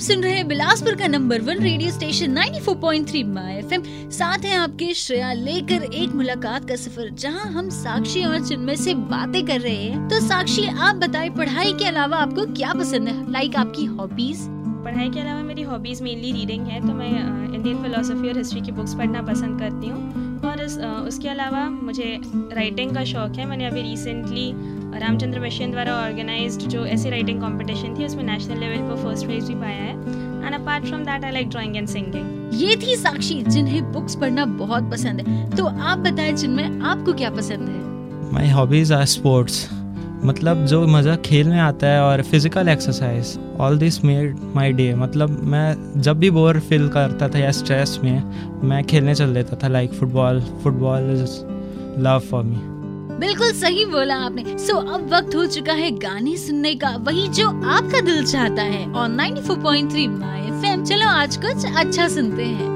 सुन रहे हैं बिलासपुर का number one radio station 94.3 my FM. साथ है आपके श्रेया लेकर एक मुलाकात का सफ़र जहाँ हम साक्षी और चिन्मय से बातें कर रहे हैं। तो साक्षी आप बताएँ पढ़ाई के अलावा आपको क्या पसंद है? लाइक आपकी हॉबीज पढ़ाई के अलावा मेरी हॉबीज़ मेनली रीडिंग है तो मैं इंडियन फिलोसफी और हिस्ट्री की बुक्स पढ़ना पसंद करती हूँ। और इस, उसके अलावा मुझे राइटिंग का शौक़ है। मैंने अभी रिसेंटली रामचंद्र मिशन द्वारा ऑर्गेनाइज्ड जो ऐसी राइटिंग कंपटीशन थी उसमें नेशनल लेवल पर फ़र्स्ट प्राइज भी पाया है। And apart from that I like drawing and singing ये थी साक्षी जिन्हें बुक्स पढ़ना बहुत पसंद है। तो आप बताएँ जिनमें आपको क्या पसंद है? माई हॉबीज़ आर स्पोर्ट्स मतलब जो मज़ा खेल में आता है और physical exercise all this made my day मतलब मैं जब भी बोर फील करता था या स्ट्रेस में मैं खेलने चल देता था like football football is love for me बिल्कुल सही बोला आपने। सो अब वक्त हो चुका है गाने सुनने का। वही जो आपका दिल चाहता है। और 94.3 माय एफएम चलो आज कुछ अच्छा सुनते हैं।